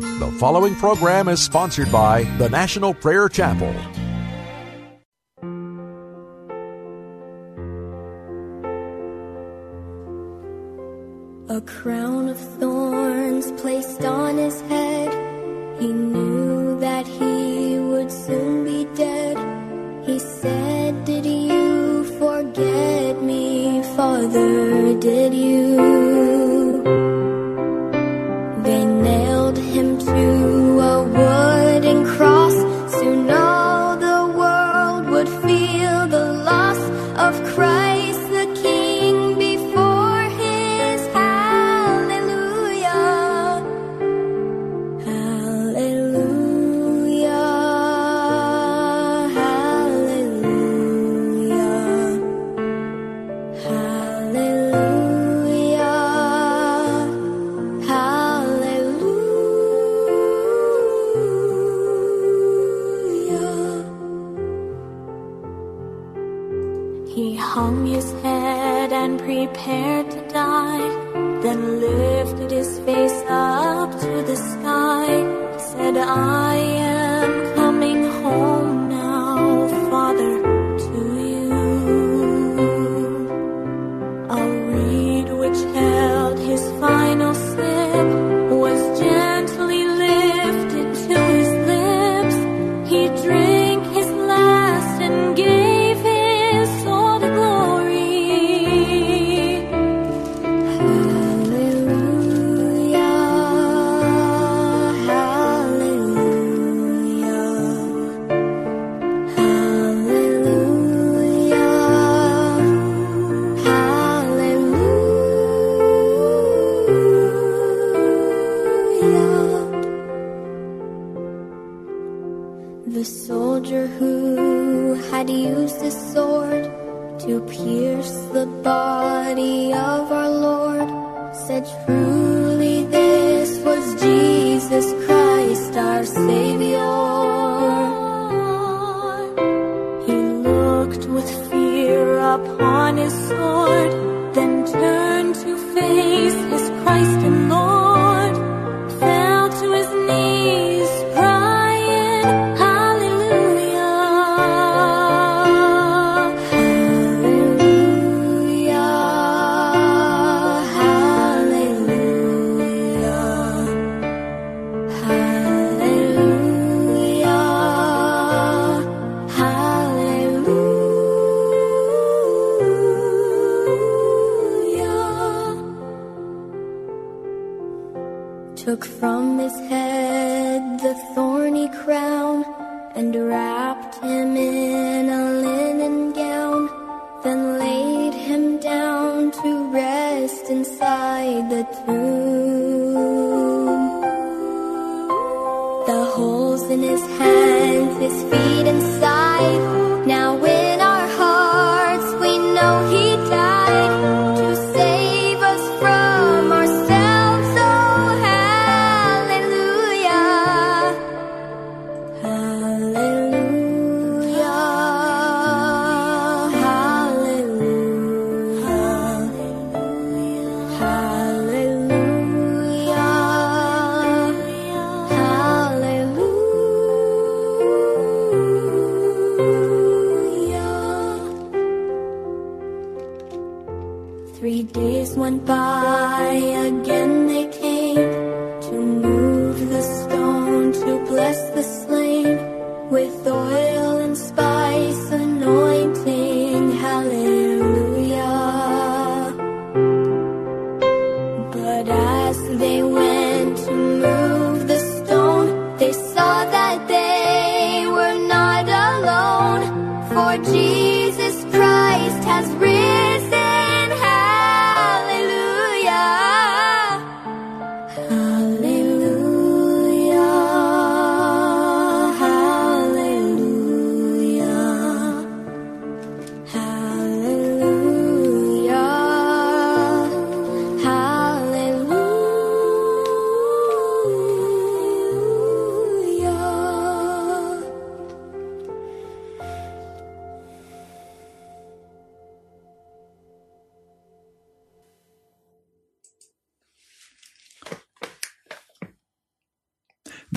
The following program is sponsored by the National Prayer Chapel. A crown of thorns placed on his head. He knew that he would soon be dead. He said, Did you forget me, Father? Did you?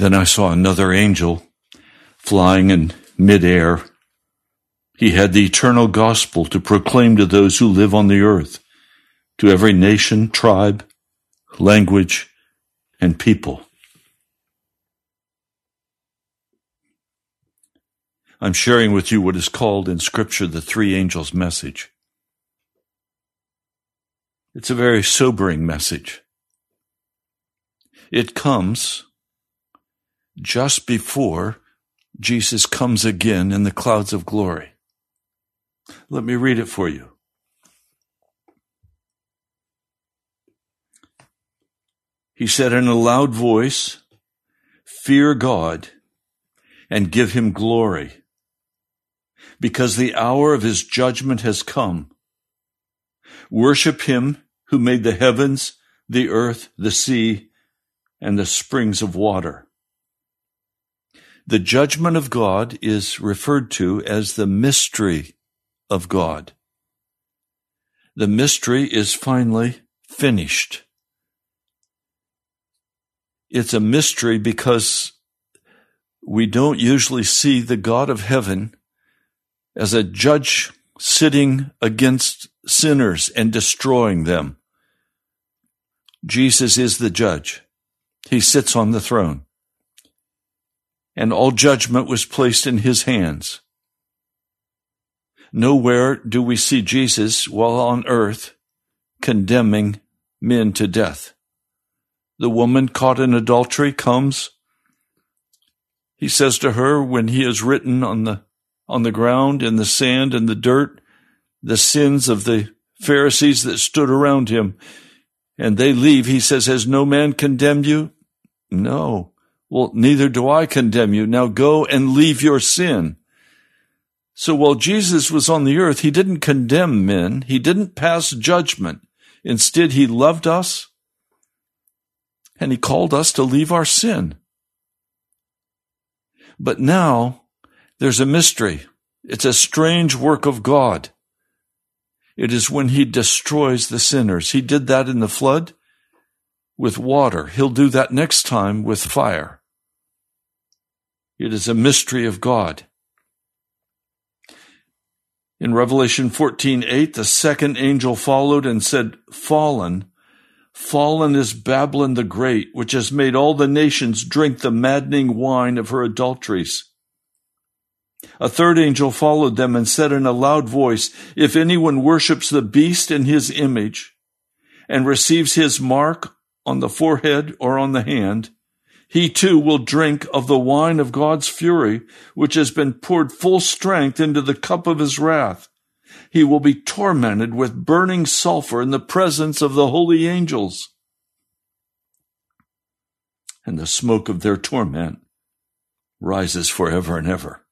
Then I saw another angel flying in midair. He had the eternal gospel to proclaim to those who live on the earth, to every nation, tribe, language, and people. I'm sharing with you what is called in Scripture the three angels' message. It's a very sobering message. It comes just before Jesus comes again in the clouds of glory. Let me read it for you. He said in a loud voice, Fear God and give him glory, because the hour of his judgment has come. Worship him who made the heavens, the earth, the sea, and the springs of water. The judgment of God is referred to as the mystery of God. The mystery is finally finished. It's a mystery because we don't usually see the God of heaven as a judge sitting against sinners and destroying them. Jesus is the judge. He sits on the throne and all judgment was placed in his hands. Nowhere do we see Jesus while on earth condemning men to death. The woman caught in adultery comes. He says to her when he has written on the on the ground in the sand and the dirt the sins of the Pharisees that stood around him and they leave, he says, Has no man condemned you? No. Well, neither do I condemn you. Now go and leave your sin. So while Jesus was on the earth, he didn't condemn men. He didn't pass judgment. Instead, he loved us and he called us to leave our sin. But now there's a mystery. It's a strange work of God. It is when he destroys the sinners. He did that in the flood with water. He'll do that next time with fire. It is a mystery of God. In Revelation 14:8, the second angel followed and said, "Fallen, fallen is Babylon the great, which has made all the nations drink the maddening wine of her adulteries." A third angel followed them and said in a loud voice, If anyone worships the beast in his image and receives his mark on the forehead or on the hand, he too will drink of the wine of God's fury, which has been poured full strength into the cup of his wrath. He will be tormented with burning sulfur in the presence of the holy angels. And the smoke of their torment rises forever and ever.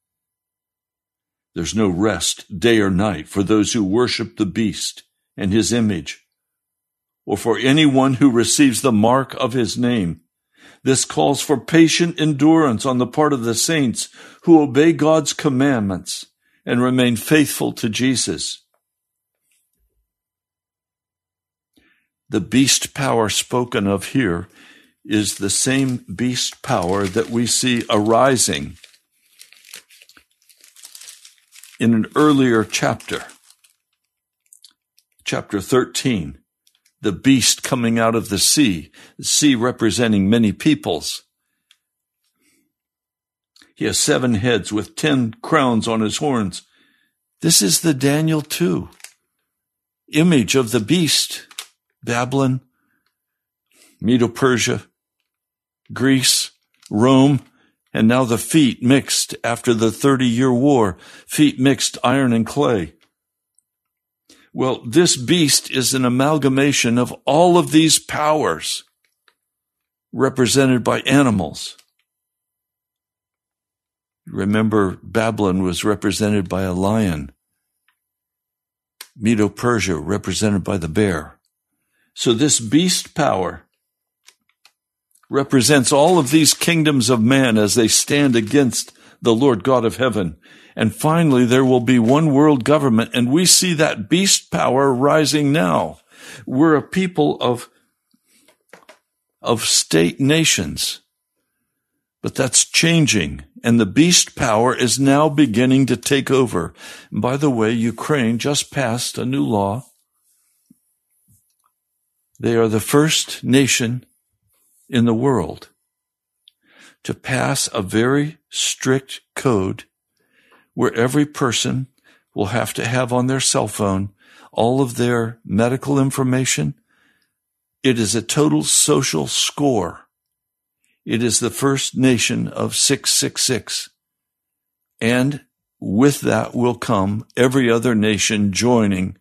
There's no rest day or night for those who worship the beast and his image, or for anyone who receives the mark of his name. This calls for patient endurance on the part of the saints who obey God's commandments and remain faithful to Jesus. The beast power spoken of here is the same beast power that we see arising in an earlier chapter, chapter 13 the beast coming out of the sea, the sea representing many peoples. He has seven heads with ten crowns on his horns. This is the Daniel 2 image of the beast, Babylon, Medo Persia, Greece, Rome, and now the feet mixed after the 30 year war, feet mixed iron and clay. Well, this beast is an amalgamation of all of these powers represented by animals. Remember, Babylon was represented by a lion. Medo Persia represented by the bear. So this beast power represents all of these kingdoms of man as they stand against the Lord God of heaven. And finally, there will be one world government. And we see that beast power rising now. We're a people of, of state nations. But that's changing, and the beast power is now beginning to take over. And by the way, Ukraine just passed a new law. They are the first nation in the world to pass a very strict code where every person will have to have on their cell phone all of their medical information. It is a total social score. It is the first nation of 666. And with that will come every other nation joining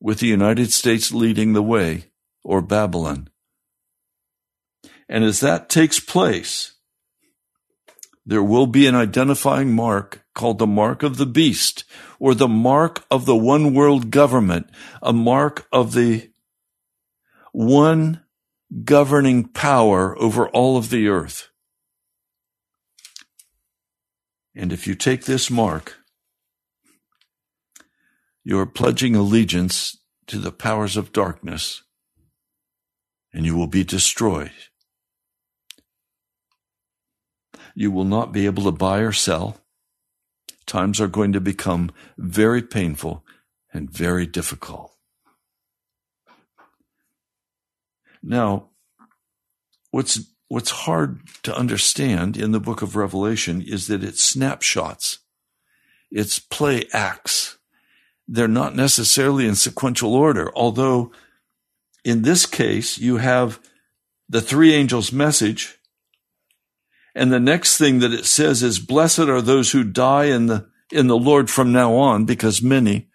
with the United States leading the way or Babylon. And as that takes place, there will be an identifying mark called the mark of the beast or the mark of the one world government, a mark of the one governing power over all of the earth. And if you take this mark, you are pledging allegiance to the powers of darkness and you will be destroyed. You will not be able to buy or sell. Times are going to become very painful and very difficult. Now, what's what's hard to understand in the book of Revelation is that it's snapshots. It's play acts. They're not necessarily in sequential order, although in this case you have the three angels' message and the next thing that it says is, blessed are those who die in the, in the Lord from now on, because many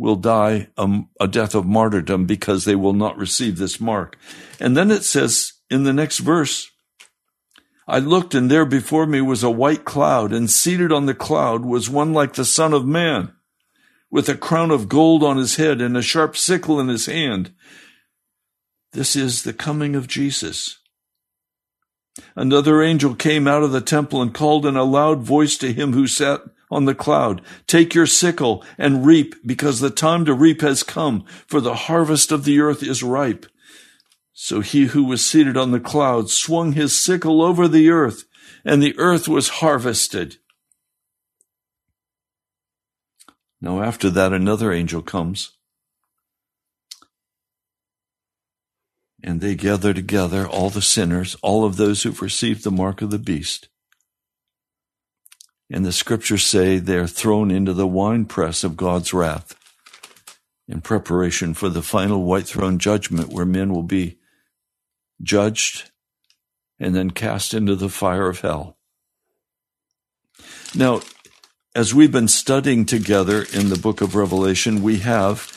will die a, a, death of martyrdom because they will not receive this mark. And then it says in the next verse, I looked and there before me was a white cloud and seated on the cloud was one like the son of man with a crown of gold on his head and a sharp sickle in his hand. This is the coming of Jesus. Another angel came out of the temple and called in a loud voice to him who sat on the cloud, Take your sickle and reap, because the time to reap has come, for the harvest of the earth is ripe. So he who was seated on the cloud swung his sickle over the earth, and the earth was harvested. Now after that another angel comes and they gather together all the sinners, all of those who've received the mark of the beast. And the scriptures say they're thrown into the winepress of God's wrath in preparation for the final white throne judgment where men will be judged and then cast into the fire of hell. Now, as we've been studying together in the book of Revelation, we have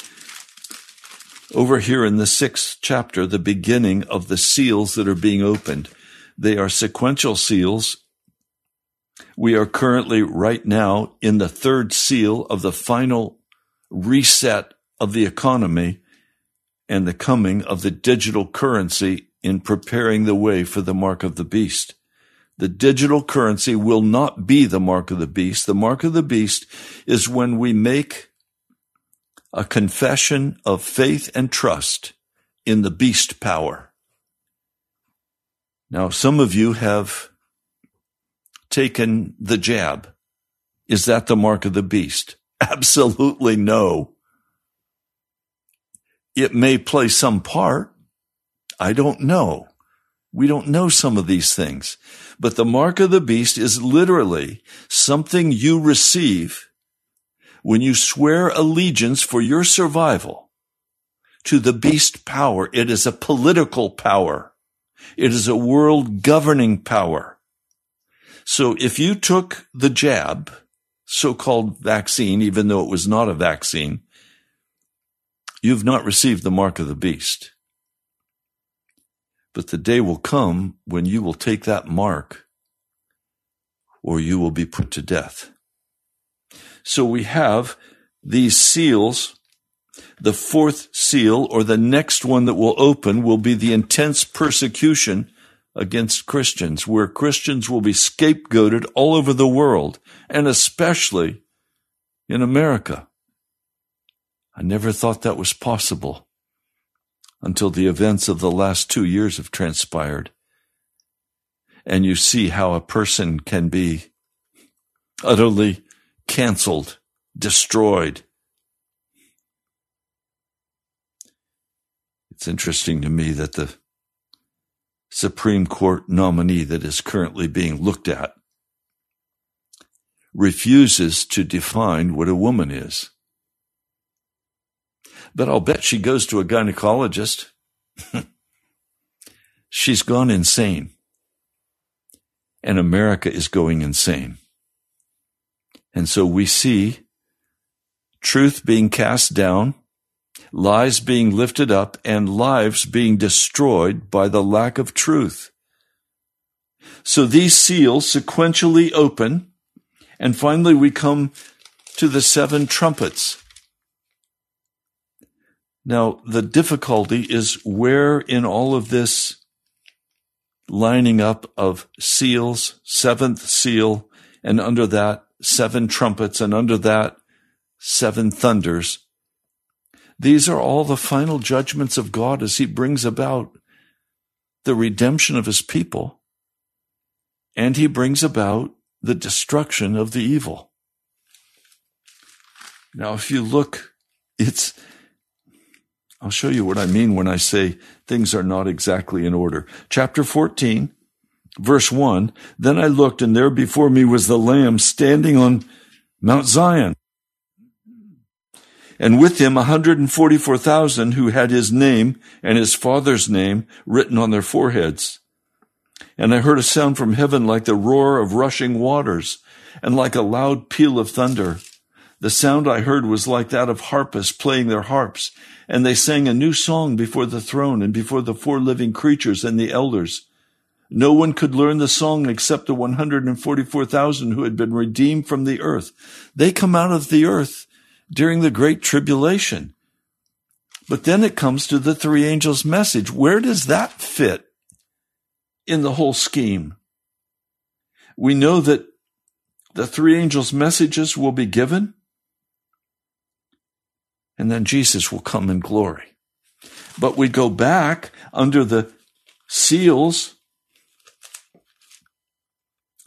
over here in the sixth chapter, the beginning of the seals that are being opened. They are sequential seals. We are currently right now in the third seal of the final reset of the economy and the coming of the digital currency in preparing the way for the mark of the beast. The digital currency will not be the mark of the beast. The mark of the beast is when we make a confession of faith and trust in the beast power. Now, some of you have taken the jab. Is that the mark of the beast? Absolutely no. It may play some part. I don't know. We don't know some of these things. But the mark of the beast is literally something you receive when you swear allegiance for your survival to the beast power, it is a political power. It is a world governing power. So if you took the jab, so-called vaccine, even though it was not a vaccine, you've not received the mark of the beast. But the day will come when you will take that mark or you will be put to death. So we have these seals. The fourth seal or the next one that will open will be the intense persecution against Christians, where Christians will be scapegoated all over the world and especially in America. I never thought that was possible until the events of the last two years have transpired. and you see how a person can be utterly canceled, destroyed. It's interesting to me that the Supreme Court nominee that is currently being looked at refuses to define what a woman is. But I'll bet she goes to a gynecologist. She's gone insane. And America is going insane. And so we see truth being cast down, lies being lifted up, and lives being destroyed by the lack of truth. So these seals sequentially open, and finally we come to the seven trumpets. Now, the difficulty is where in all of this lining up of seals, seventh seal, and under that seven trumpets, and under that seven thunders. These are all the final judgments of God as he brings about the redemption of his people, and he brings about the destruction of the evil. Now, if you look, it's, I'll show you what I mean when I say things are not exactly in order. Chapter 14, verse 1 Then I looked, and there before me was the Lamb standing on Mount Zion, and with him 144,000 who had his name and his father's name written on their foreheads. And I heard a sound from heaven like the roar of rushing waters and like a loud peal of thunder. The sound I heard was like that of harpists playing their harps, and they sang a new song before the throne and before the four living creatures and the elders. No one could learn the song except the 144,000 who had been redeemed from the earth. They come out of the earth during the great tribulation. But then it comes to the three angels' message. Where does that fit in the whole scheme? We know that the three angels' messages will be given, and then Jesus will come in glory. But we go back under the seals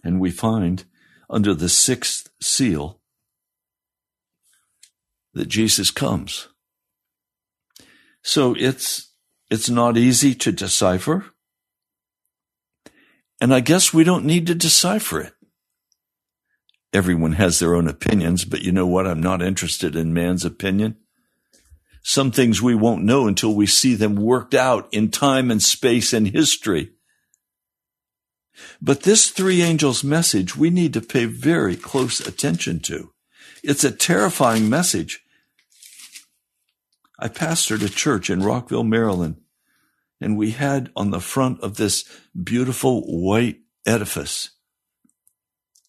and we find under the sixth seal that Jesus comes. So it's, it's not easy to decipher. And I guess we don't need to decipher it. Everyone has their own opinions, but you know what? I'm not interested in man's opinion. Some things we won't know until we see them worked out in time and space and history. But this three angels message we need to pay very close attention to. It's a terrifying message. I pastored a church in Rockville, Maryland, and we had on the front of this beautiful white edifice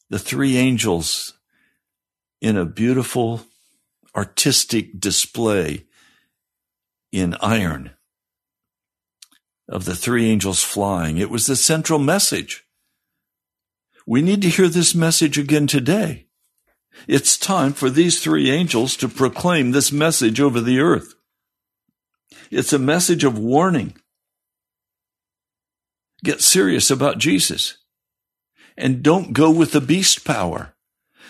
the three angels in a beautiful artistic display in iron of the three angels flying. It was the central message. We need to hear this message again today. It's time for these three angels to proclaim this message over the earth. It's a message of warning. Get serious about Jesus and don't go with the beast power.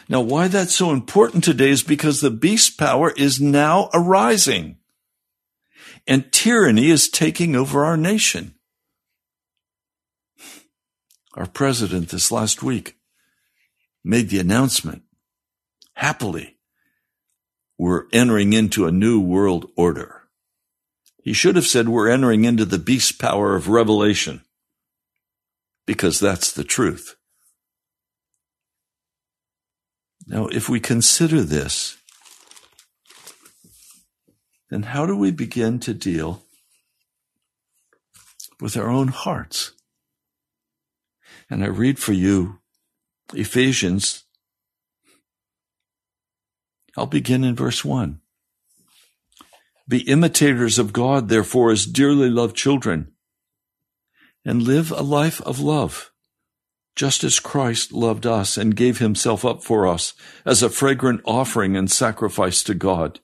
Now, why that's so important today is because the beast power is now arising and tyranny is taking over our nation. Our president this last week made the announcement happily, we're entering into a new world order. He should have said we're entering into the beast power of revelation because that's the truth. Now, if we consider this, then how do we begin to deal with our own hearts? And I read for you Ephesians. I'll begin in verse 1. Be imitators of God, therefore, as dearly loved children, and live a life of love, just as Christ loved us and gave himself up for us as a fragrant offering and sacrifice to God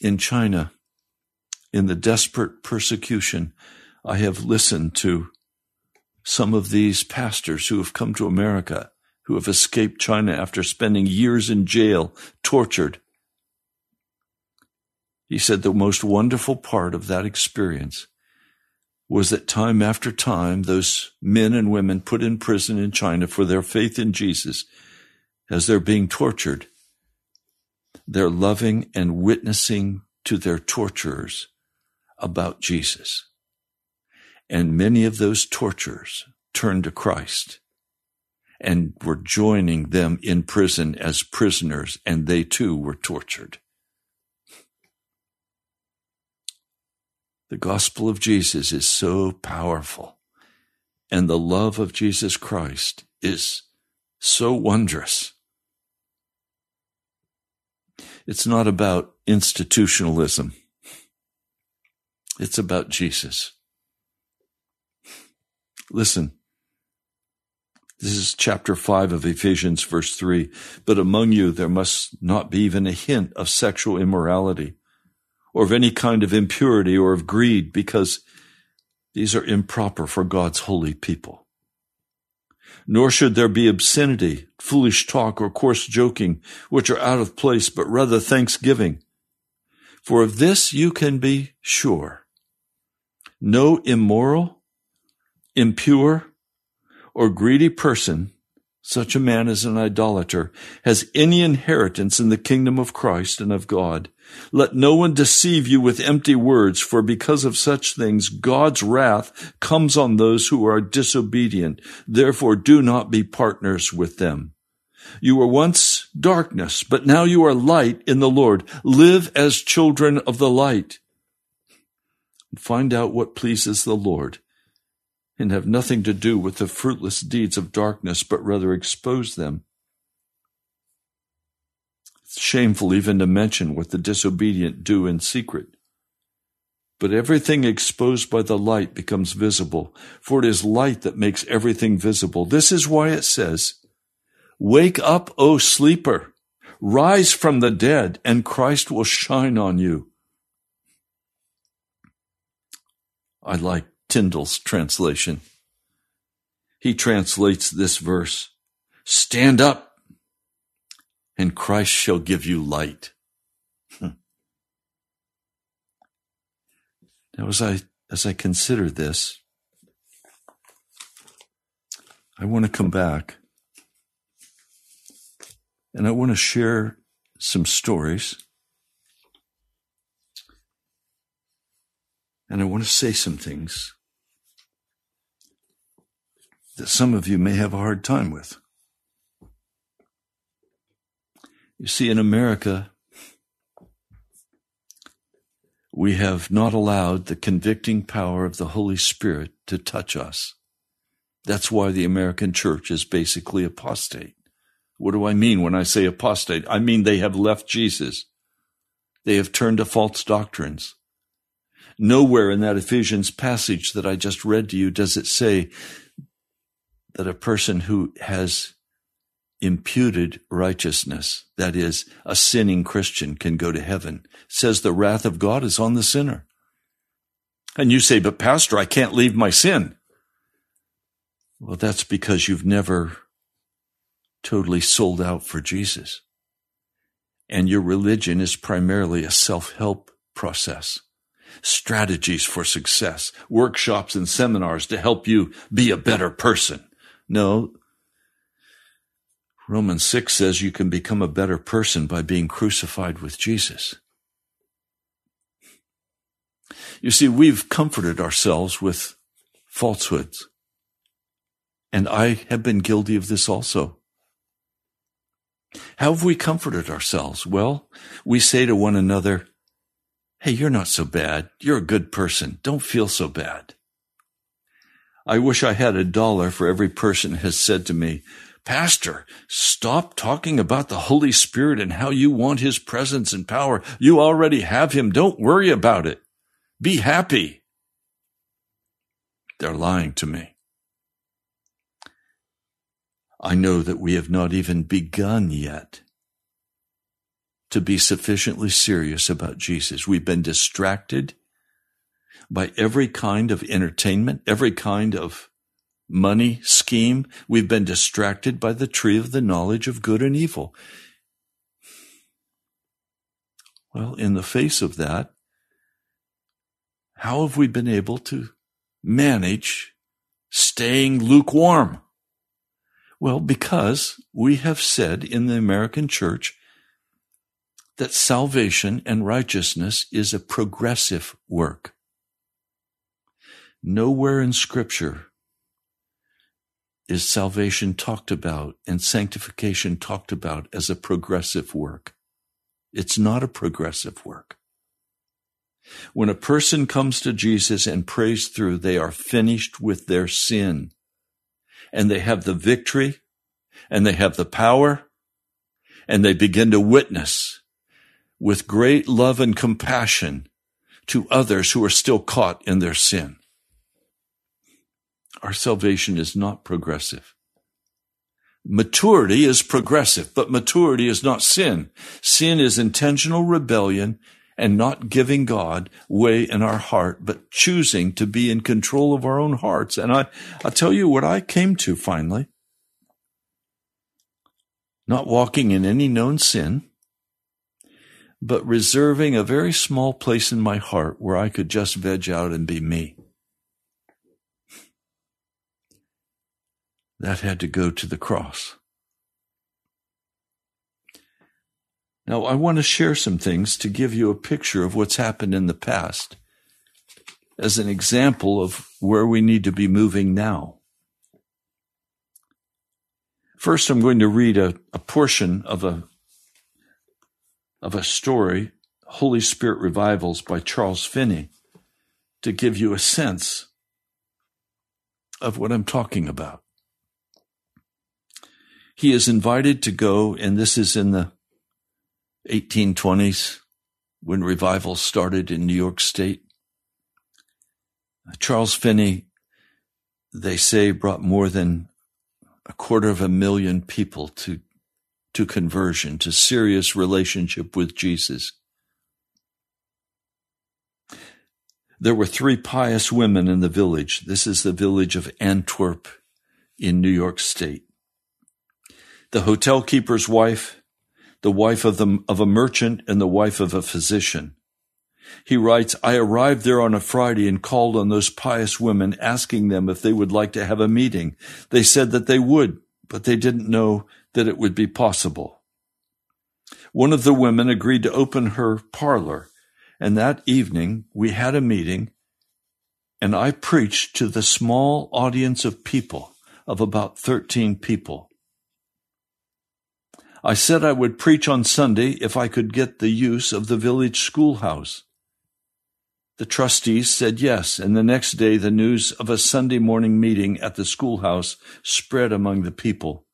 in China, in the desperate persecution, I have listened to some of these pastors who have come to America, who have escaped China after spending years in jail, tortured. He said the most wonderful part of that experience was that time after time, those men and women put in prison in China for their faith in Jesus, as they're being tortured, they're loving and witnessing to their torturers about Jesus. And many of those torturers turned to Christ and were joining them in prison as prisoners, and they too were tortured. The gospel of Jesus is so powerful, and the love of Jesus Christ is so wondrous. It's not about institutionalism. It's about Jesus. Listen. This is chapter 5 of Ephesians, verse 3. But among you there must not be even a hint of sexual immorality or of any kind of impurity or of greed, because these are improper for God's holy people. Nor should there be obscenity, foolish talk, or coarse joking, which are out of place, but rather thanksgiving. For of this you can be sure. No immoral, impure, or greedy person such a man as an idolater has any inheritance in the kingdom of Christ and of God. Let no one deceive you with empty words, for because of such things God's wrath comes on those who are disobedient. Therefore do not be partners with them. You were once darkness, but now you are light in the Lord. Live as children of the light. And Find out what pleases the Lord and have nothing to do with the fruitless deeds of darkness, but rather expose them. Shameful even to mention what the disobedient do in secret. But everything exposed by the light becomes visible, for it is light that makes everything visible. This is why it says, Wake up, O sleeper, rise from the dead, and Christ will shine on you. I like Tyndale's translation. He translates this verse Stand up, and Christ shall give you light. Hmm. Now, as I, as I consider this, I want to come back and I want to share some stories. And I want to say some things that some of you may have a hard time with. You see, in America, we have not allowed the convicting power of the Holy Spirit to touch us. That's why the American church is basically apostate. What do I mean when I say apostate? I mean they have left Jesus. They have turned to false doctrines. Nowhere in that Ephesians passage that I just read to you does it say that a person who has imputed righteousness, that is, a sinning Christian, can go to heaven. It says the wrath of God is on the sinner. And you say, but Pastor, I can't leave my sin. Well, that's because you've never totally sold out for Jesus. And your religion is primarily a self help process strategies for success, workshops and seminars to help you be a better person. No. Romans 6 says you can become a better person by being crucified with Jesus. You see, we've comforted ourselves with falsehoods. And I have been guilty of this also. How have we comforted ourselves? Well, we say to one another, Hey, you're not so bad. You're a good person. Don't feel so bad. I wish I had a dollar for every person has said to me, Pastor, stop talking about the Holy Spirit and how you want His presence and power. You already have Him. Don't worry about it. Be happy. They're lying to me. I know that we have not even begun yet to be sufficiently serious about Jesus. We've been distracted by every kind of entertainment, every kind of money, scheme. We've been distracted by the tree of the knowledge of good and evil. Well, in the face of that, how have we been able to manage staying lukewarm? Well, because we have said in the American church that salvation and righteousness is a progressive work. Nowhere in scripture is salvation talked about and sanctification talked about as a progressive work. It's not a progressive work. When a person comes to Jesus and prays through, they are finished with their sin and they have the victory and they have the power and they begin to witness with great love and compassion to others who are still caught in their sin. Our salvation is not progressive. Maturity is progressive, but maturity is not sin. Sin is intentional rebellion and not giving God way in our heart, but choosing to be in control of our own hearts. And I, I'll tell you what I came to finally. Not walking in any known sin, but reserving a very small place in my heart where I could just veg out and be me. That had to go to the cross. Now, I want to share some things to give you a picture of what's happened in the past as an example of where we need to be moving now. First, I'm going to read a, a portion of a, of a story, Holy Spirit Revivals by Charles Finney, to give you a sense of what I'm talking about. He is invited to go, and this is in the 1820s when revival started in New York State. Uh, Charles Finney, they say, brought more than a quarter of a million people to, to conversion, to serious relationship with Jesus. There were three pious women in the village. This is the village of Antwerp in New York State. The hotel keeper's wife, the wife of, the, of a merchant and the wife of a physician. He writes, I arrived there on a Friday and called on those pious women, asking them if they would like to have a meeting. They said that they would, but they didn't know that it would be possible. One of the women agreed to open her parlor, and that evening we had a meeting, and I preached to the small audience of people, of about 13 people. I said I would preach on Sunday if I could get the use of the village schoolhouse. The trustees said yes, and the next day the news of a Sunday morning meeting at the schoolhouse spread among the people.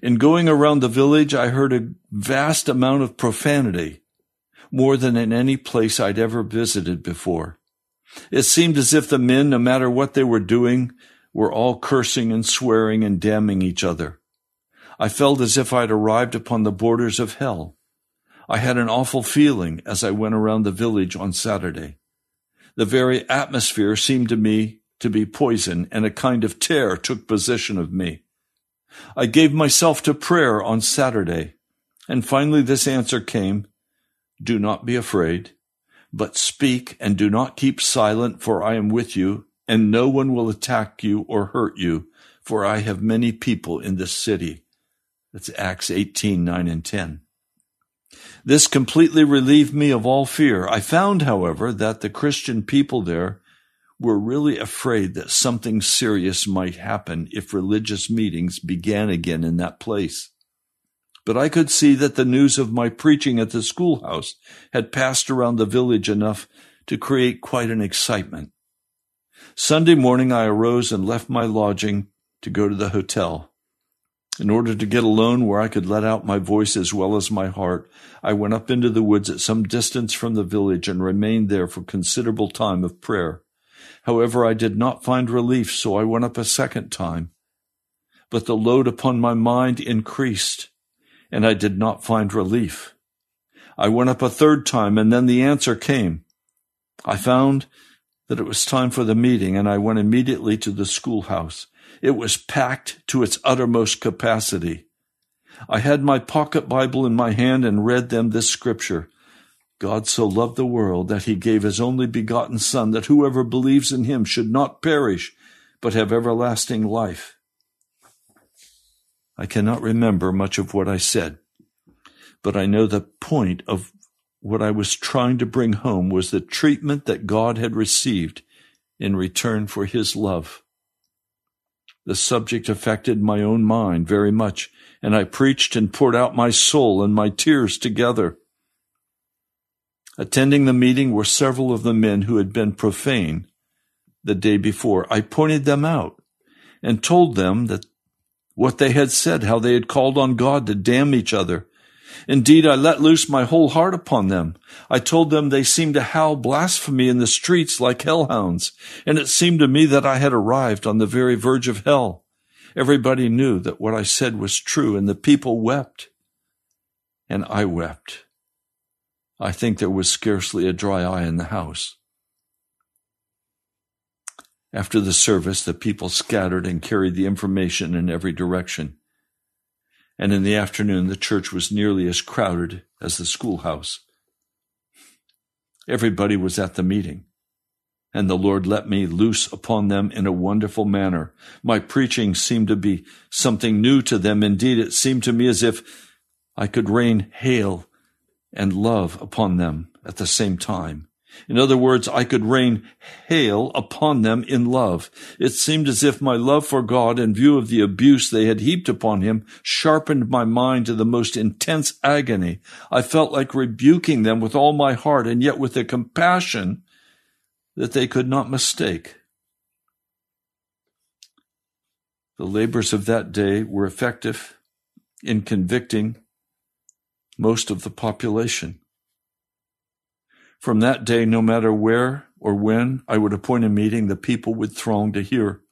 In going around the village, I heard a vast amount of profanity, more than in any place I'd ever visited before. It seemed as if the men, no matter what they were doing, were all cursing and swearing and damning each other. I felt as if I had arrived upon the borders of hell. I had an awful feeling as I went around the village on Saturday. The very atmosphere seemed to me to be poison, and a kind of terror took possession of me. I gave myself to prayer on Saturday, and finally this answer came Do not be afraid, but speak and do not keep silent, for I am with you, and no one will attack you or hurt you, for I have many people in this city. That's Acts 18, 9 and 10. This completely relieved me of all fear. I found, however, that the Christian people there were really afraid that something serious might happen if religious meetings began again in that place. But I could see that the news of my preaching at the schoolhouse had passed around the village enough to create quite an excitement. Sunday morning I arose and left my lodging to go to the hotel. In order to get alone where I could let out my voice as well as my heart, I went up into the woods at some distance from the village and remained there for considerable time of prayer. However, I did not find relief, so I went up a second time. But the load upon my mind increased, and I did not find relief. I went up a third time, and then the answer came. I found that it was time for the meeting, and I went immediately to the schoolhouse. It was packed to its uttermost capacity. I had my pocket Bible in my hand and read them this scripture. God so loved the world that he gave his only begotten Son, that whoever believes in him should not perish, but have everlasting life. I cannot remember much of what I said, but I know the point of what I was trying to bring home was the treatment that God had received in return for his love. The subject affected my own mind very much, and I preached and poured out my soul and my tears together. Attending the meeting were several of the men who had been profane the day before. I pointed them out and told them that what they had said, how they had called on God to damn each other Indeed, I let loose my whole heart upon them. I told them they seemed to howl blasphemy in the streets like hellhounds, and it seemed to me that I had arrived on the very verge of hell. Everybody knew that what I said was true, and the people wept. And I wept. I think there was scarcely a dry eye in the house. After the service, the people scattered and carried the information in every direction and in the afternoon the church was nearly as crowded as the schoolhouse. Everybody was at the meeting, and the Lord let me loose upon them in a wonderful manner. My preaching seemed to be something new to them. Indeed, it seemed to me as if I could rain hail and love upon them at the same time. In other words, I could rain hail upon them in love. It seemed as if my love for God, in view of the abuse they had heaped upon him, sharpened my mind to the most intense agony. I felt like rebuking them with all my heart, and yet with a compassion that they could not mistake. The labors of that day were effective in convicting most of the population. From that day, no matter where or when I would appoint a meeting, the people would throng to hear.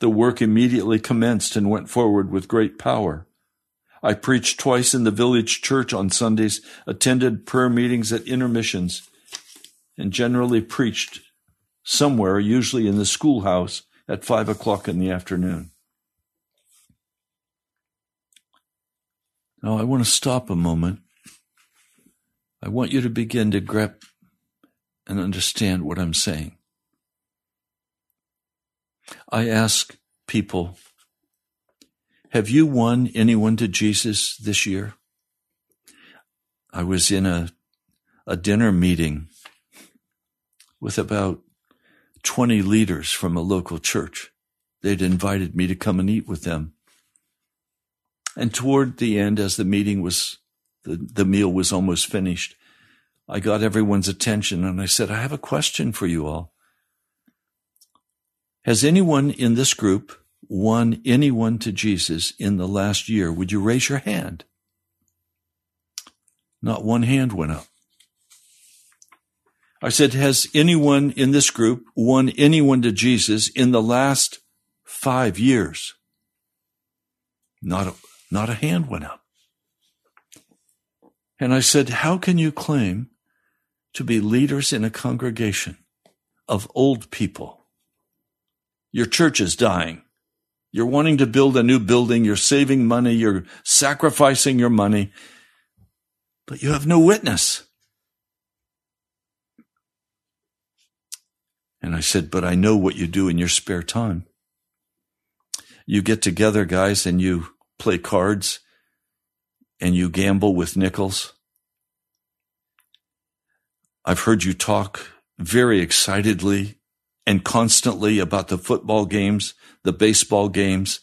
The work immediately commenced and went forward with great power. I preached twice in the village church on Sundays, attended prayer meetings at intermissions, and generally preached somewhere, usually in the schoolhouse, at five o'clock in the afternoon. Now, I want to stop a moment I want you to begin to grab and understand what I'm saying. I ask people, have you won anyone to Jesus this year? I was in a, a dinner meeting with about 20 leaders from a local church. They'd invited me to come and eat with them. And toward the end, as the meeting was the, the meal was almost finished. I got everyone's attention and I said, I have a question for you all. Has anyone in this group won anyone to Jesus in the last year? Would you raise your hand? Not one hand went up. I said, has anyone in this group won anyone to Jesus in the last five years? Not a, not a hand went up. And I said, How can you claim to be leaders in a congregation of old people? Your church is dying. You're wanting to build a new building. You're saving money. You're sacrificing your money, but you have no witness. And I said, But I know what you do in your spare time. You get together, guys, and you play cards and you gamble with nickels. I've heard you talk very excitedly and constantly about the football games, the baseball games.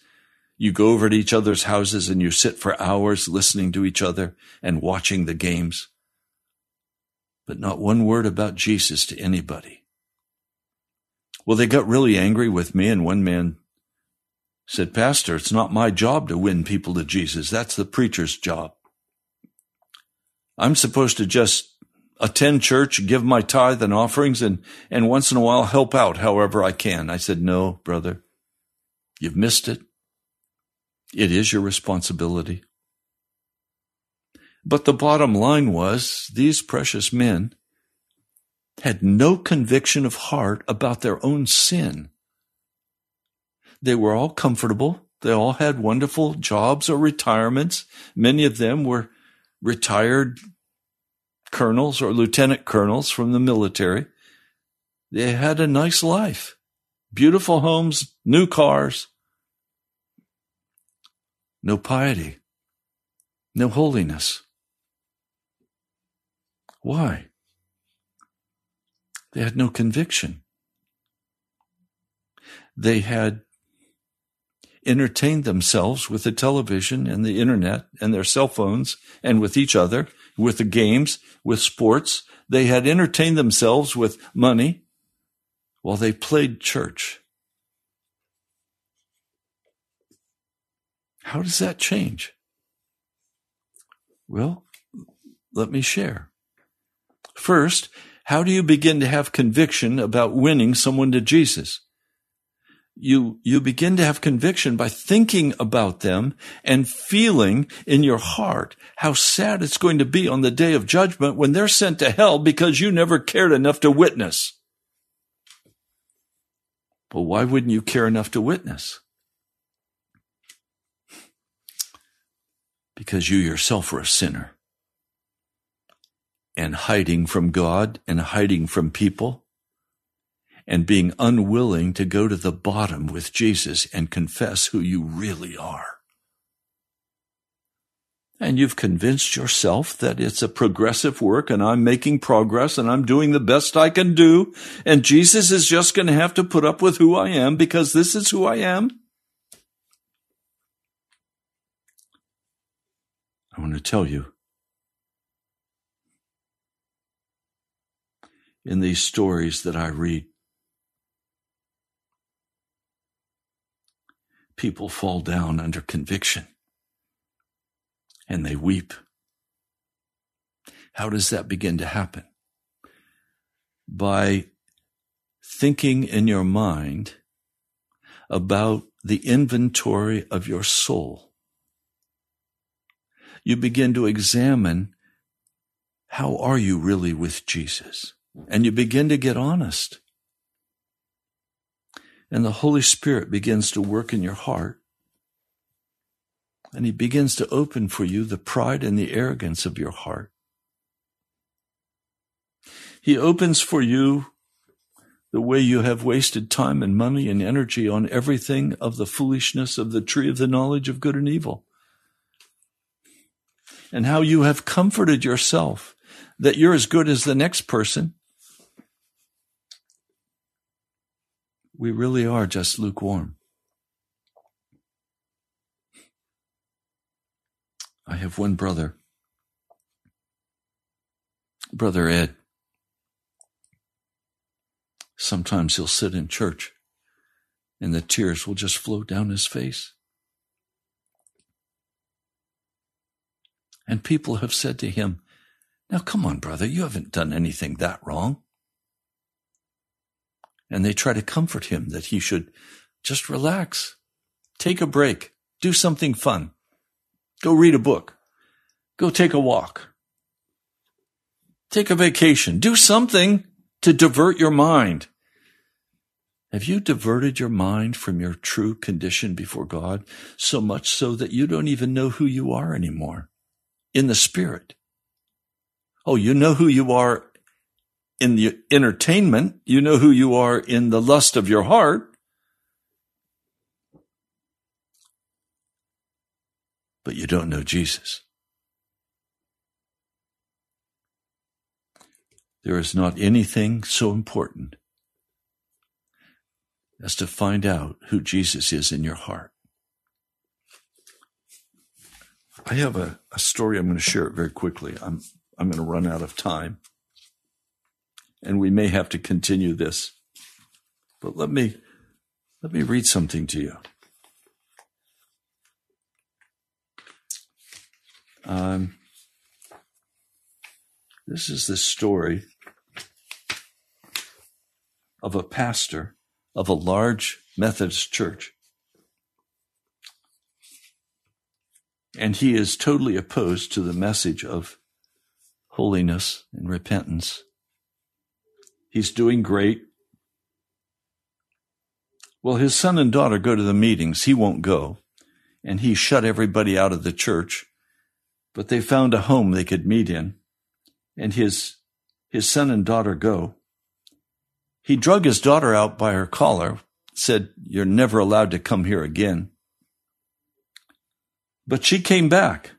You go over to each other's houses and you sit for hours listening to each other and watching the games. But not one word about Jesus to anybody. Well, they got really angry with me, and one man said, Pastor, it's not my job to win people to Jesus. That's the preacher's job. I'm supposed to just attend church, give my tithe and offerings, and, and once in a while help out however I can. I said, No, brother, you've missed it. It is your responsibility. But the bottom line was these precious men had no conviction of heart about their own sin. They were all comfortable. They all had wonderful jobs or retirements. Many of them were retired colonels or lieutenant colonels from the military. They had a nice life, beautiful homes, new cars. No piety, no holiness. Why? They had no conviction. They had entertained themselves with the television and the internet and their cell phones and with each other, with the games, with sports. They had entertained themselves with money while they played church. How does that change? Well, let me share. First, how do you begin to have conviction about winning someone to Jesus? You, you begin to have conviction by thinking about them and feeling in your heart how sad it's going to be on the day of judgment when they're sent to hell because you never cared enough to witness. Well, why wouldn't you care enough to witness? Because you yourself were a sinner and hiding from God and hiding from people and being unwilling to go to the bottom with Jesus and confess who you really are. And you've convinced yourself that it's a progressive work and I'm making progress and I'm doing the best I can do. And Jesus is just going to have to put up with who I am because this is who I am. I want to tell you in these stories that I read. People fall down under conviction and they weep. How does that begin to happen? By thinking in your mind about the inventory of your soul. You begin to examine how are you really with Jesus? and you begin to get honest. And the Holy Spirit begins to work in your heart. And He begins to open for you the pride and the arrogance of your heart. He opens for you the way you have wasted time and money and energy on everything of the foolishness of the tree of the knowledge of good and evil. And how you have comforted yourself that you're as good as the next person we really are just lukewarm. I have one brother, Brother Ed. Sometimes he'll sit in church and the tears will just flow down his face. And people have said to him, Now come on, brother, you haven't done anything that wrong and they try to comfort him that he should just relax, take a break, do something fun, go read a book, go take a walk, take a vacation, do something to divert your mind. Have you diverted your mind from your true condition before God so much so that you don't even know who you are anymore? In the spirit? Oh, you know who you are in the entertainment. You know who you are in the lust of your heart. But you don't know Jesus. There is not anything so important as to find out who Jesus is in your heart. I have a, a story. I'm going to share it very quickly. I'm, I'm going to run out of time and we may have to continue this. But let me let me read something to you. Um, this is the story of a pastor of a large Methodist church. And he is totally opposed to the message of holiness and repentance He's doing great. Well, his son and daughter go to the meetings. He won't go. And he shut everybody out of the church. But they found a home they could meet in. And his, his son and daughter go. He drug his daughter out by her collar, said, You're never allowed to come here again. But she came back.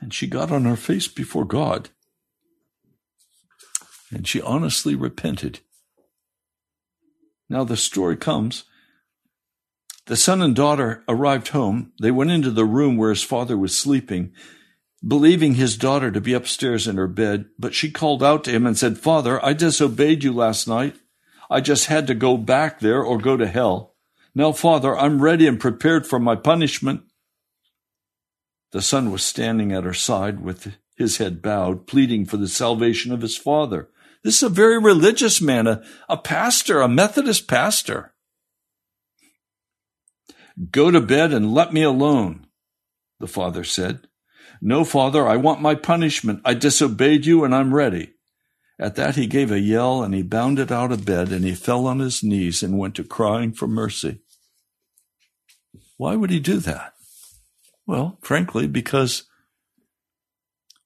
And she got on her face before God and she honestly repented. Now the story comes. The son and daughter arrived home. They went into the room where his father was sleeping, believing his daughter to be upstairs in her bed, but she called out to him and said, Father, I disobeyed you last night. I just had to go back there or go to hell. Now, Father, I'm ready and prepared for my punishment. The son was standing at her side with his head bowed, pleading for the salvation of his father. This is a very religious man, a, a pastor, a Methodist pastor. Go to bed and let me alone, the father said. No, father, I want my punishment. I disobeyed you and I'm ready. At that he gave a yell and he bounded out of bed and he fell on his knees and went to crying for mercy. Why would he do that? Well, frankly, because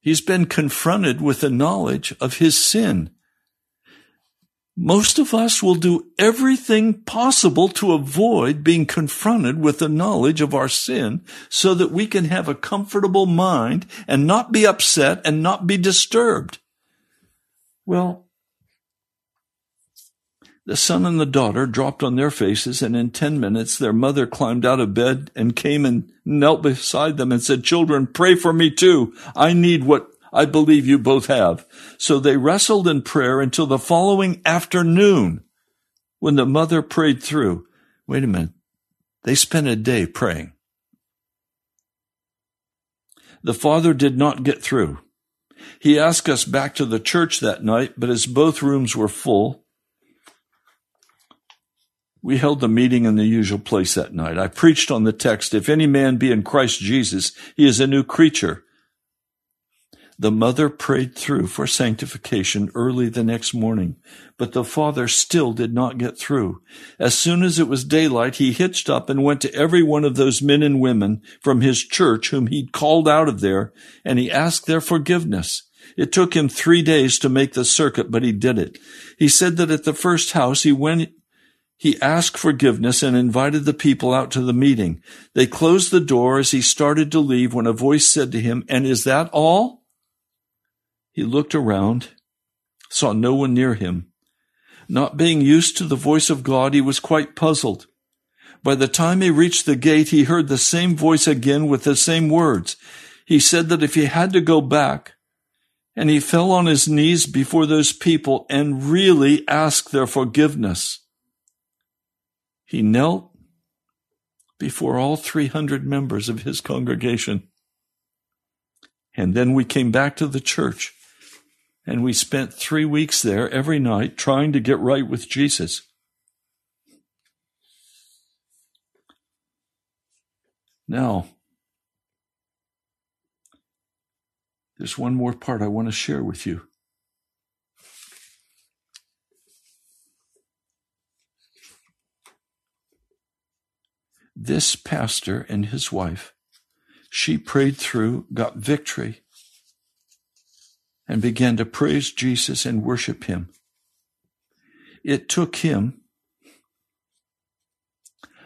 he's been confronted with the knowledge of his sin most of us will do everything possible to avoid being confronted with the knowledge of our sin so that we can have a comfortable mind and not be upset and not be disturbed. Well, the son and the daughter dropped on their faces, and in 10 minutes their mother climbed out of bed and came and knelt beside them and said, Children, pray for me too. I need what I believe you both have. So they wrestled in prayer until the following afternoon when the mother prayed through. Wait a minute. They spent a day praying. The father did not get through. He asked us back to the church that night, but as both rooms were full, we held the meeting in the usual place that night. I preached on the text, if any man be in Christ Jesus, he is a new creature. The mother prayed through for sanctification early the next morning, but the father still did not get through. As soon as it was daylight, he hitched up and went to every one of those men and women from his church whom he'd called out of there, and he asked their forgiveness. It took him three days to make the circuit, but he did it. He said that at the first house he went he asked forgiveness and invited the people out to the meeting. They closed the door as he started to leave when a voice said to him, And is that all? He looked around, saw no one near him. Not being used to the voice of God, he was quite puzzled. By the time he reached the gate, he heard the same voice again with the same words. He said that if he had to go back, and he fell on his knees before those people and really asked their forgiveness. He knelt before all 300 members of his congregation. And then we came back to the church and we spent three weeks there every night trying to get right with Jesus. Now, there's one more part I want to share with you. This pastor and his wife, she prayed through, got victory, and began to praise Jesus and worship him. It took him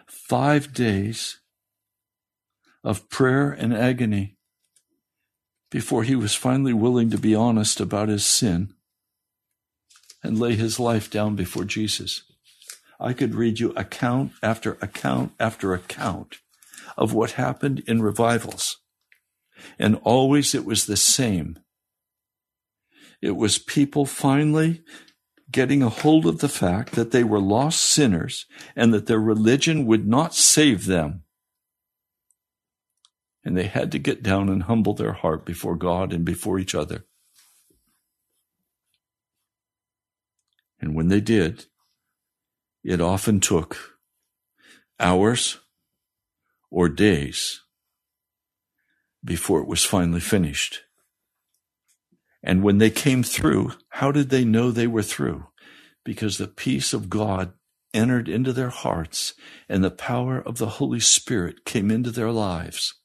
five days of prayer and agony before he was finally willing to be honest about his sin and lay his life down before Jesus. I could read you account after account after account of what happened in revivals. And always it was the same. It was people finally getting a hold of the fact that they were lost sinners and that their religion would not save them. And they had to get down and humble their heart before God and before each other. And when they did, it often took hours or days before it was finally finished. And when they came through, how did they know they were through? Because the peace of God entered into their hearts and the power of the Holy Spirit came into their lives.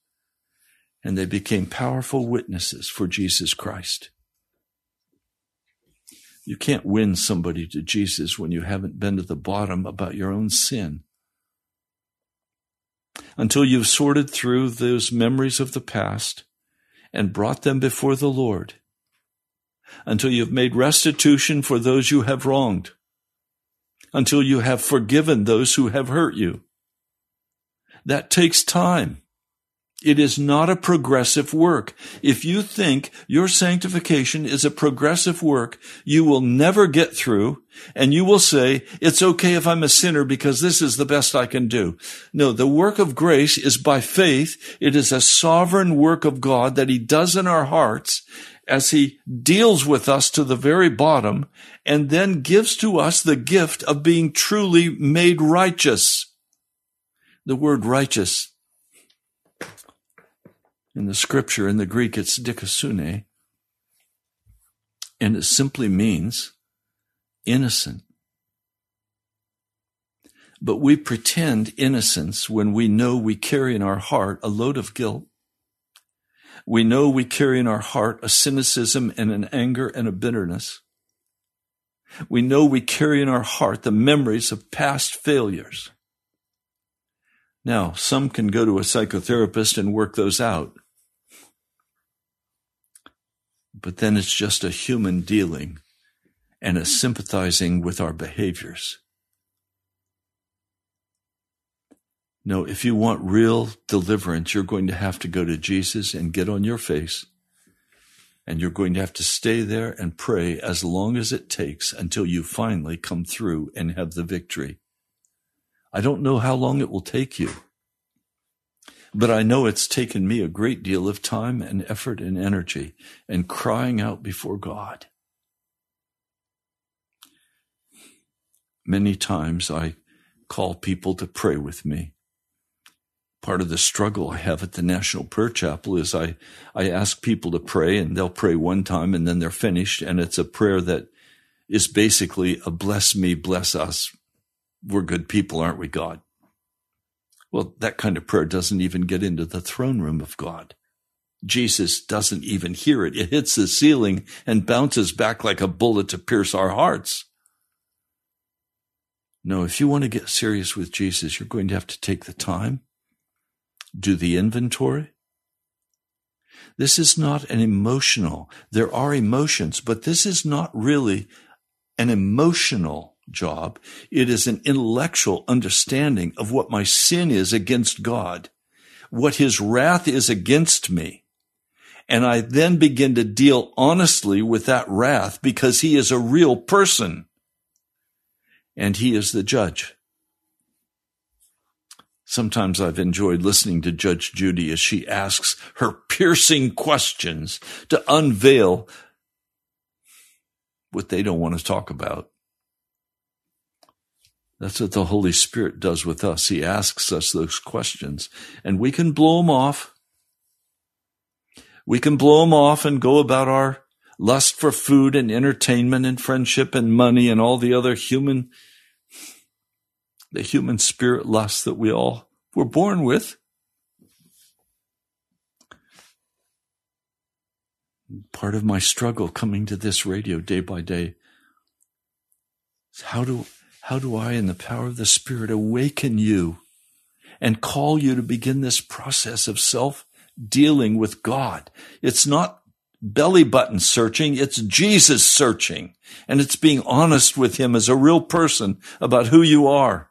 And they became powerful witnesses for Jesus Christ. You can't win somebody to Jesus when you haven't been to the bottom about your own sin. Until you've sorted through those memories of the past and brought them before the Lord. Until you've made restitution for those you have wronged. Until you have forgiven those who have hurt you. That takes time. It is not a progressive work. If you think your sanctification is a progressive work, you will never get through and you will say, it's okay if I'm a sinner because this is the best I can do. No, the work of grace is by faith. It is a sovereign work of God that he does in our hearts as he deals with us to the very bottom and then gives to us the gift of being truly made righteous. The word righteous in the scripture, in the Greek, it's dikasune, and it simply means innocent. But we pretend innocence when we know we carry in our heart a load of guilt. We know we carry in our heart a cynicism and an anger and a bitterness. We know we carry in our heart the memories of past failures. Now, some can go to a psychotherapist and work those out but then it's just a human dealing and a sympathizing with our behaviors. No, if you want real deliverance, you're going to have to go to Jesus and get on your face. And you're going to have to stay there and pray as long as it takes until you finally come through and have the victory. I don't know how long it will take you. But I know it's taken me a great deal of time and effort and energy and crying out before God. Many times I call people to pray with me. Part of the struggle I have at the National Prayer Chapel is I, I ask people to pray and they'll pray one time and then they're finished. And it's a prayer that is basically a bless me, bless us. We're good people, aren't we, God? Well, that kind of prayer doesn't even get into the throne room of God. Jesus doesn't even hear it. It hits the ceiling and bounces back like a bullet to pierce our hearts. No, if you want to get serious with Jesus, you're going to have to take the time, do the inventory. This is not an emotional, there are emotions, but this is not really an emotional job. It is an intellectual understanding of what my sin is against God, what his wrath is against me. And I then begin to deal honestly with that wrath because he is a real person and he is the judge. Sometimes I've enjoyed listening to Judge Judy as she asks her piercing questions to unveil what they don't want to talk about. That's what the Holy Spirit does with us. He asks us those questions and we can blow them off. We can blow them off and go about our lust for food and entertainment and friendship and money and all the other human, the human spirit lust that we all were born with. Part of my struggle coming to this radio day by day is how do how do I, in the power of the Spirit, awaken you and call you to begin this process of self dealing with God? It's not belly button searching. It's Jesus searching. And it's being honest with him as a real person about who you are.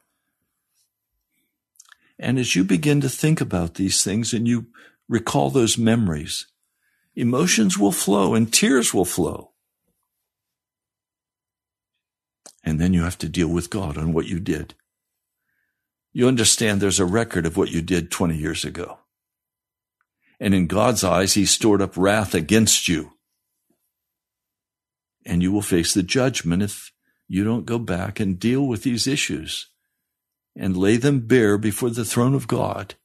And as you begin to think about these things and you recall those memories, emotions will flow and tears will flow. And then you have to deal with God on what you did. You understand there's a record of what you did 20 years ago. And in God's eyes, He stored up wrath against you. And you will face the judgment if you don't go back and deal with these issues and lay them bare before the throne of God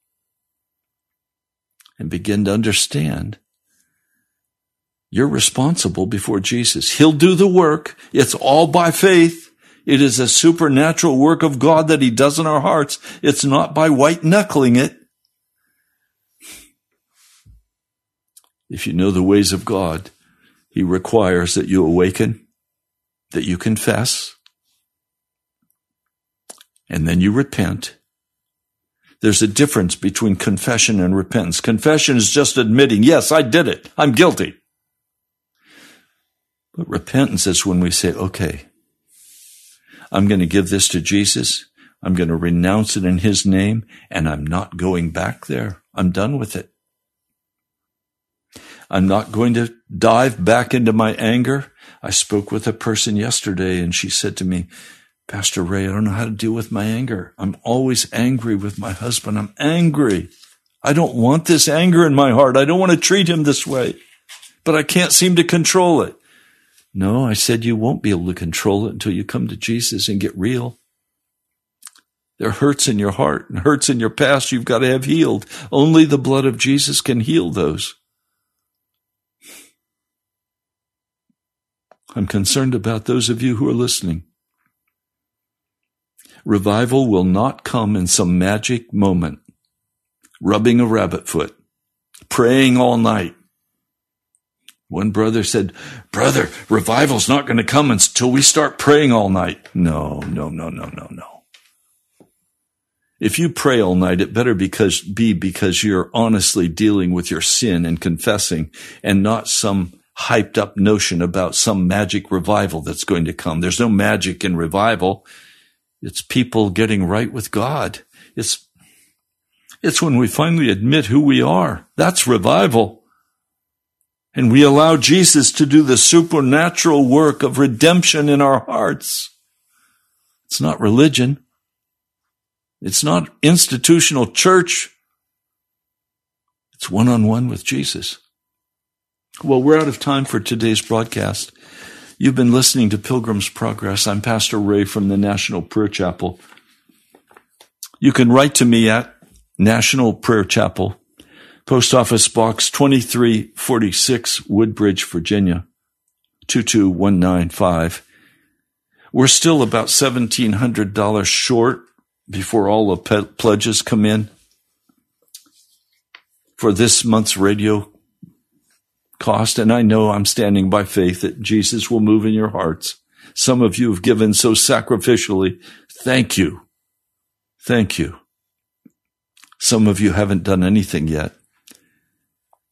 and begin to understand You're responsible before Jesus. He'll do the work. It's all by faith. It is a supernatural work of God that He does in our hearts. It's not by white knuckling it. If you know the ways of God, He requires that you awaken, that you confess, and then you repent. There's a difference between confession and repentance. Confession is just admitting, yes, I did it. I'm guilty. But repentance is when we say, okay, I'm going to give this to Jesus. I'm going to renounce it in his name and I'm not going back there. I'm done with it. I'm not going to dive back into my anger. I spoke with a person yesterday and she said to me, Pastor Ray, I don't know how to deal with my anger. I'm always angry with my husband. I'm angry. I don't want this anger in my heart. I don't want to treat him this way, but I can't seem to control it. No, I said you won't be able to control it until you come to Jesus and get real. There are hurts in your heart and hurts in your past you've got to have healed. Only the blood of Jesus can heal those. I'm concerned about those of you who are listening. Revival will not come in some magic moment, rubbing a rabbit foot, praying all night, one brother said, Brother, revival's not going to come until we start praying all night. No, no, no, no, no, no. If you pray all night, it better because, be because you're honestly dealing with your sin and confessing and not some hyped up notion about some magic revival that's going to come. There's no magic in revival. It's people getting right with God. It's, it's when we finally admit who we are. That's revival and we allow Jesus to do the supernatural work of redemption in our hearts. It's not religion. It's not institutional church. It's one on one with Jesus. Well, we're out of time for today's broadcast. You've been listening to Pilgrim's Progress. I'm Pastor Ray from the National Prayer Chapel. You can write to me at National Prayer Chapel, Post Office Box 2346, Woodbridge, Virginia, 22195. We're still about $1,700 short before all the pledges come in for this month's radio cost. And I know I'm standing by faith that Jesus will move in your hearts. Some of you have given so sacrificially. Thank you. Thank you. Some of you haven't done anything yet.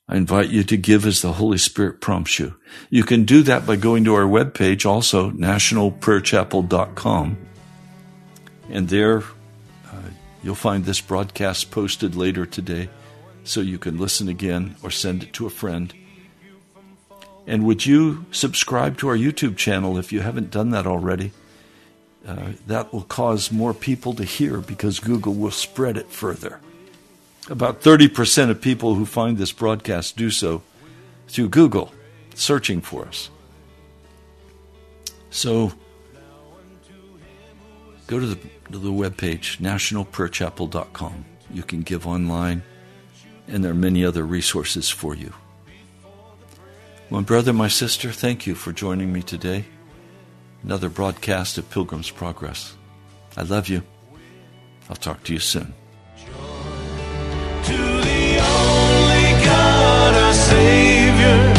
I invite you to give as the Holy Spirit prompts you. You can do that by going to our webpage, also nationalprayerchapel.com. And there uh, you'll find this broadcast posted later today so you can listen again or send it to a friend. And would you subscribe to our YouTube channel if you haven't done that already? Uh, that will cause more people to hear because Google will spread it further. About 30% of people who find this broadcast do so through Google, searching for us. So go to the, to the webpage, nationalprayerchapel.com. You can give online, and there are many other resources for you. My brother, my sister, thank you for joining me today. Another broadcast of Pilgrim's Progress. I love you. I'll talk to you soon. Savior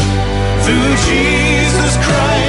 through Jesus Christ.